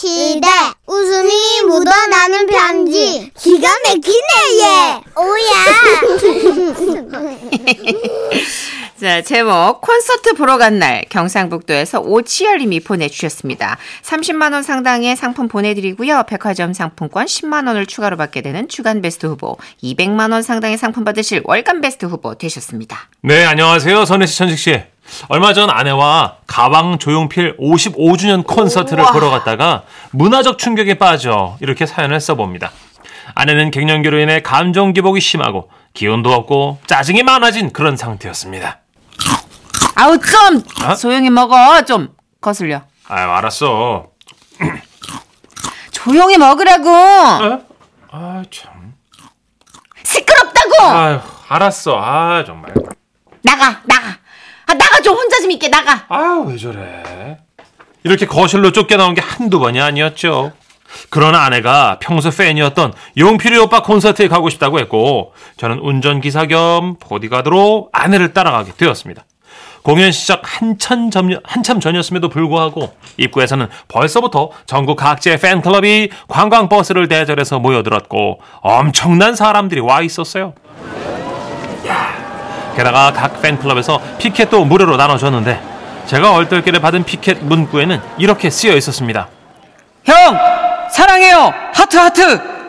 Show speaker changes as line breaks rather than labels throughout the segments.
시대. 웃음이 묻어나는 편지. 기가 막히네 얘. 오야
자, 제목 콘서트 보러 간 날 경상북도에서 오치열님이 보내주셨습니다. 30만 원 상당의 상품 보내드리고요. 백화점 상품권 10만 원을 추가로 받게 되는 주간 베스트 후보, 200만 원 상당의 상품 받으실 월간 베스트 후보 되셨습니다.
네, 안녕하세요. 선혜 씨, 천식 씨. 얼마 전 아내와 가방 조용필 55주년 콘서트를
우와.
보러 갔다가 문화적 충격에 빠져 이렇게 사연을 써봅니다. 아내는 갱년기로 인해 감정 기복이 심하고 기운도 없고 짜증이 많아진 그런 상태였습니다.
아우 좀
어?
조용히 먹어 좀 거슬려.
아유, 알았어.
조용히 먹으라고.
어? 아, 참.
시끄럽다고.
아유, 알았어. 아, 정말.
나가 나가. 아 나가 좀 혼자 좀 있게 나가.
아, 왜 저래? 이렇게 거실로 쫓겨나온 게 한두 번이 아니었죠. 그러나 아내가 평소 팬이었던 용필이 오빠 콘서트에 가고 싶다고 했고, 저는 운전기사 겸 보디가드로 아내를 따라가게 되었습니다. 공연 시작 한참, 전, 한참 전이었음에도 불구하고 입구에서는 벌써부터 전국 각지의 팬클럽이 관광버스를 대절해서 모여들었고 엄청난 사람들이 와 있었어요. 게다가 각 팬클럽에서 피켓도 무료로 나눠줬는데 제가 얼떨결에 받은 피켓 문구에는 이렇게 쓰여 있었습니다.
형 사랑해요 하트 하트.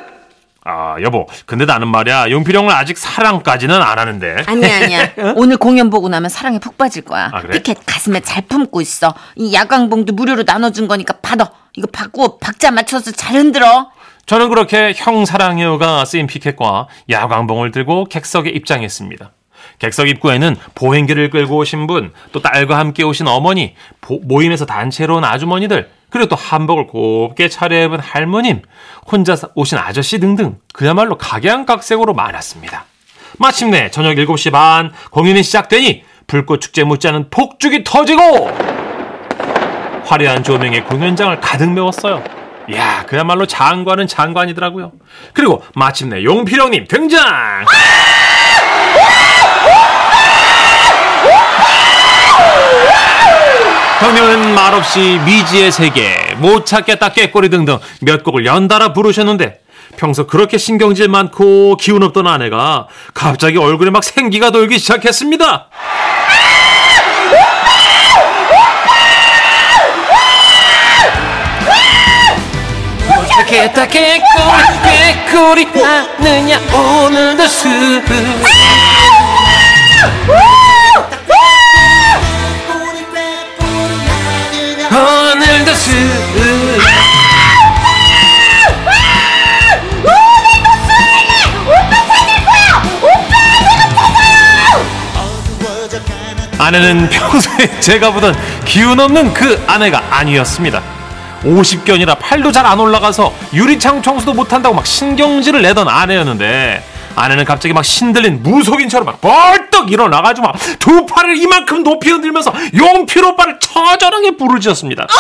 아 여보 근데 나는 말이야 용필 형을 아직 사랑까지는 안 하는데
아니야 아니야. 오늘 공연 보고 나면 사랑에 푹 빠질 거야.
아, 그래?
피켓 가슴에 잘 품고 있어. 이 야광봉도 무료로 나눠준 거니까 받아. 이거 받고 박자 맞춰서 잘 흔들어.
저는 그렇게 형 사랑해요가 쓰인 피켓과 야광봉을 들고 객석에 입장했습니다. 객석 입구에는 보행기를 끌고 오신 분, 또 딸과 함께 오신 어머니, 보- 모임에서 단체로 온 아주머니들, 그리고 또 한복을 곱게 차려입은 할머님, 혼자 사- 오신 아저씨 등등 그야말로 각양각색으로 많았습니다. 마침내 저녁 7시 반 공연이 시작되니 불꽃 축제 못지않은 폭죽이 터지고 화려한 조명의 공연장을 가득 메웠어요. 이야, 그야말로 장관은 장관이더라고요. 그리고 마침내 용필형님 등장! 형님은 말없이 미지의 세계, 못 찾겠다 깨꼬리 등등 몇 곡을 연달아 부르셨는데 평소 그렇게 신경질 많고 기운 없던 아내가 갑자기 얼굴에 막 생기가 돌기 시작했습니다. 어떻게 다 깨꼬리 깨꼬리 하느냐 오늘도 수 아내는 평소에 제가 보던 기운 없는 그 아내가 아니었습니다. 50견이라 팔도 잘 안 올라가서 유리창 청소도 못한다고 막 신경질을 내던 아내였는데 아내는 갑자기 막 신들린 무속인처럼 막 벌떡 일어나가지고 막 두 팔을 이만큼 높이 흔들면서 용필 오빠를 처절하게 부르짖었습니다.
오빠!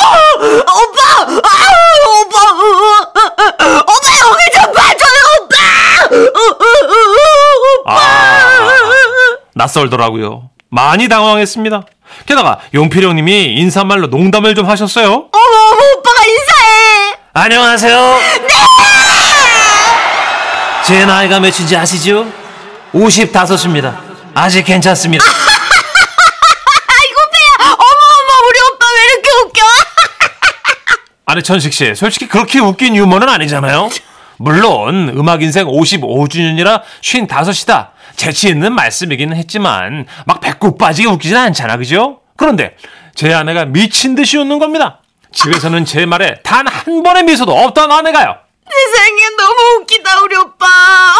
아우, 오빠! 오빠 여기 좀 봐줘요, 오빠!
아, 낯설더라고요. 많이 당황했습니다. 게다가 용필 형 님이 인사말로 농담을 좀 하셨어요.
어머, 어머, 오빠가 인사해!
안녕하세요. 제 나이가 몇인지 아시죠? 55입니다. 아직 괜찮습니다.
아이고, 배야! 어머, 어머, 우리 오빠 왜 이렇게 웃겨?
아니 천식 씨, 솔직히 그렇게 웃긴 유머는 아니잖아요. 물론 음악 인생 55주년이라 55이다. 재치 있는 말씀이기는 했지만 막 배꼽 빠지게 웃기진 않잖아, 그죠? 그런데 제 아내가 미친 듯이 웃는 겁니다. 집에서는 제 말에 단 한 번의 미소도 없던 아내가요.
세상에 너무 웃기다, 우리 오빠.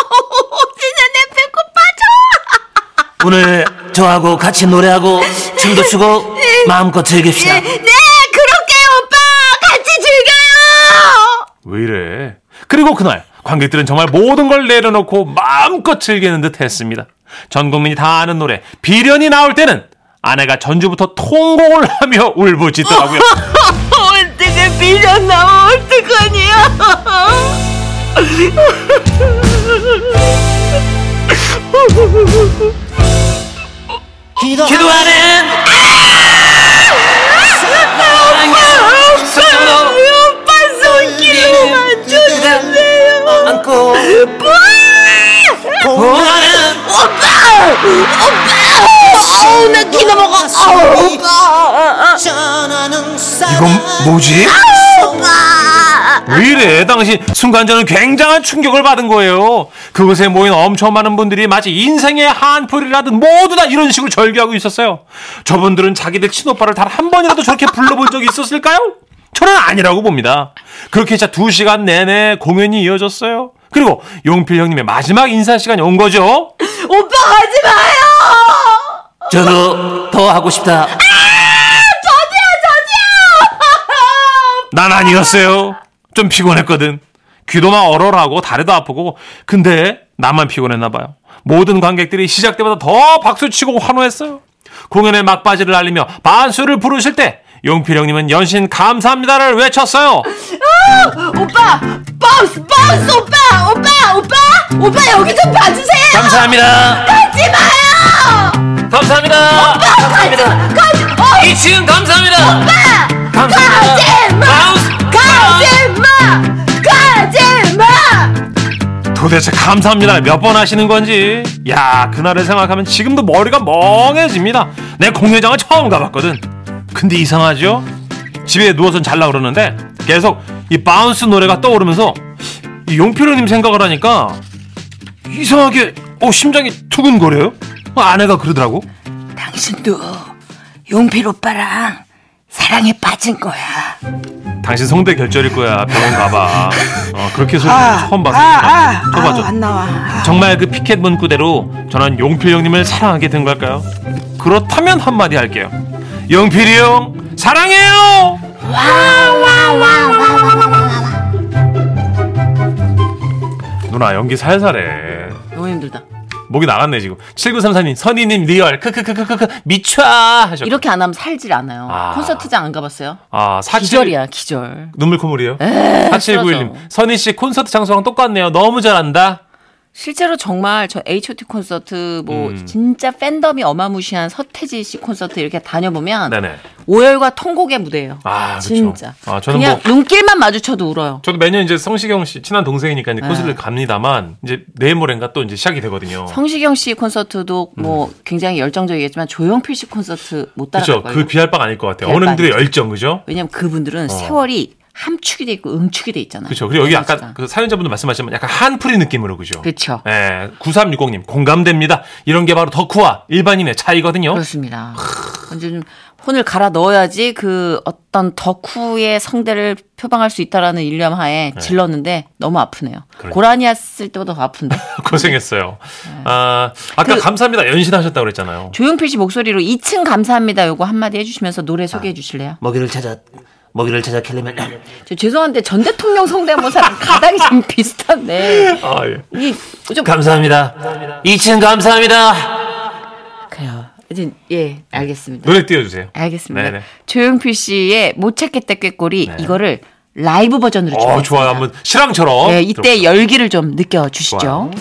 진짜 내 배꼽 빠져.
오늘 저하고 같이 노래하고 춤도 추고 마음껏 즐깁시다.
네, 그렇게 오빠 같이 즐겨요.
왜 이래? 그리고 그날 관객들은 정말 모든 걸 내려놓고 마음껏 즐기는 듯 했습니다. 전 국민이 다 아는 노래 비련이 나올 때는 아내가 전주부터 통곡을 하며 울부짖더라고요.
어떻게 비전 나면 어떡하냐?
기도하는 보라는
오빠! 오빠!
어우 나 기나 먹어 어우 오빠 이건 뭐지? 오빠 왜 이래 당신 순간 저는 굉장한 충격을 받은 거예요 그곳에 모인 엄청 많은 분들이 마치 인생의 한풀이라든 모두 다 이런 식으로 절규하고 있었어요 저분들은 자기들 친오빠를 단 한 번이라도 저렇게 불러본 적이 있었을까요? 저는 아니라고 봅니다. 그렇게 진짜 두 시간 내내 공연이 이어졌어요. 그리고 용필 형님의 마지막 인사 시간이 온 거죠.
오빠 가지 마요.
저도 더 하고 싶다.
난 아니었어요. 좀 피곤했거든. 귀도 막 얼얼하고 다리도 아프고 근데 나만 피곤했나 봐요. 모든 관객들이 시작 때보다 더 박수치고 환호했어요. 공연의 막바지를 알리며 반수를 부르실 때 용필 형님은 연신 감사합니다를 외쳤어요.
오빠 bounce bounce 오빠 오빠 오빠 오빠 여기 좀 봐주세요.
감사합니다.
가지 마요.
감사합니다. 감사합니다.
가지 어,
2층 감사합니다.
오빠
감사합니다.
가지 마.
Bounce.
가지 마. 가지 마.
도대체 감사합니다를 몇번 하시는 건지. 야, 그날을 생각하면 지금도 머리가 멍해집니다. 내 공연장을 처음 가봤거든. 근데 이상하죠? 집에 누워서 잘라 그러는데 계속 이 Bounce 노래가 떠오르면서 이 용필 형님 생각을 하니까 이상하게 어 심장이 두근거려요. 어, 아내가 그러더라고.
당신도 용필 오빠랑 사랑에 빠진 거야.
당신 성대 결절일 거야. 병원 가봐. 어, 그렇게 소리 처음 봤어. 줘봐줘.
안 나와.
정말 그 피켓 문구대로 저는 용필 형님을 사랑하게 된 걸까요? 그렇다면 한마디 할게요. 용필이 형 사랑해요. 누나 연기 살살해.
너무 힘들다.
목이 나갔네 지금. 7934님 선희님 리얼 크크크크크크 미쳐 하셨.
이렇게 안 하면 살질 않아요.
아.
콘서트장 안 가봤어요?
아 사칠
기절이야 기절.
눈물 콧물이요. 4791님 선희 씨 콘서트 장소랑 똑같네요. 너무 잘한다.
실제로 정말 저 H.O.T 콘서트 뭐
음.
진짜 팬덤이 어마무시한 서태지 씨 콘서트 이렇게 다녀보면
네네.
오열과 통곡의 무대예요.
아, 그쵸.
진짜.
아, 저는
그냥
뭐-
눈길만 마주쳐도 울어요.
저도 매년 이제 성시경 씨 친한 동생이니까 이제
네.
콘서트를 갑니다만 이제 내일 모레인가 또 이제 시작이 되거든요.
성시경 씨 콘서트도 뭐 굉장히 열정적이겠지만 조용필 씨 콘서트 못 따라갈
그렇죠.
거예요.
그 비할 바가 아닐 것 같아요. 어른들의. 열정 그죠?
왜냐면 그분들은 세월이 함축이 돼 있고 응축이 돼 있잖아요.
그렇죠. 그리고 여기. 아까 그 사연자분도 말씀하셨지만 약간 한풀이 느낌으로 그죠?
그쵸.
예, 9360님 공감됩니다. 이런 게 바로 덕후와 일반인의 차이거든요.
그렇습니다. 이제 좀 혼을 갈아 넣어야지 그 어떤 덕후의 성대를 표방할 수 있다라는 일념 하에 질렀는데 너무 아프네요.
네. 그러니까.
고라니 했을 때보다 더 아픈데.
고생했어요. 아, 아까
그-
감사합니다. 연신하셨다고 그랬잖아요.
조용필 씨 목소리로 2층 감사합니다 요거 한마디 해주시면서 노래
아.
소개해 주실래요?
먹이를 찾아 먹이를
저 죄송한데 전 대통령 성대모사랑 가닥이 좀 비슷한데
아, 예.
이좀
감사합니다. 2층 감사합니다.
그래요. 이제 예 알겠습니다.
노래 띄워주세요.
알겠습니다.
네네.
조용필 씨의 못 찾겠다 꾀꼬리
네.
이거를 라이브 버전으로
어. 좋아요. 한번 실황처럼.
네, 이때
들어볼게요.
열기를 좀 느껴 주시죠.
좋아요.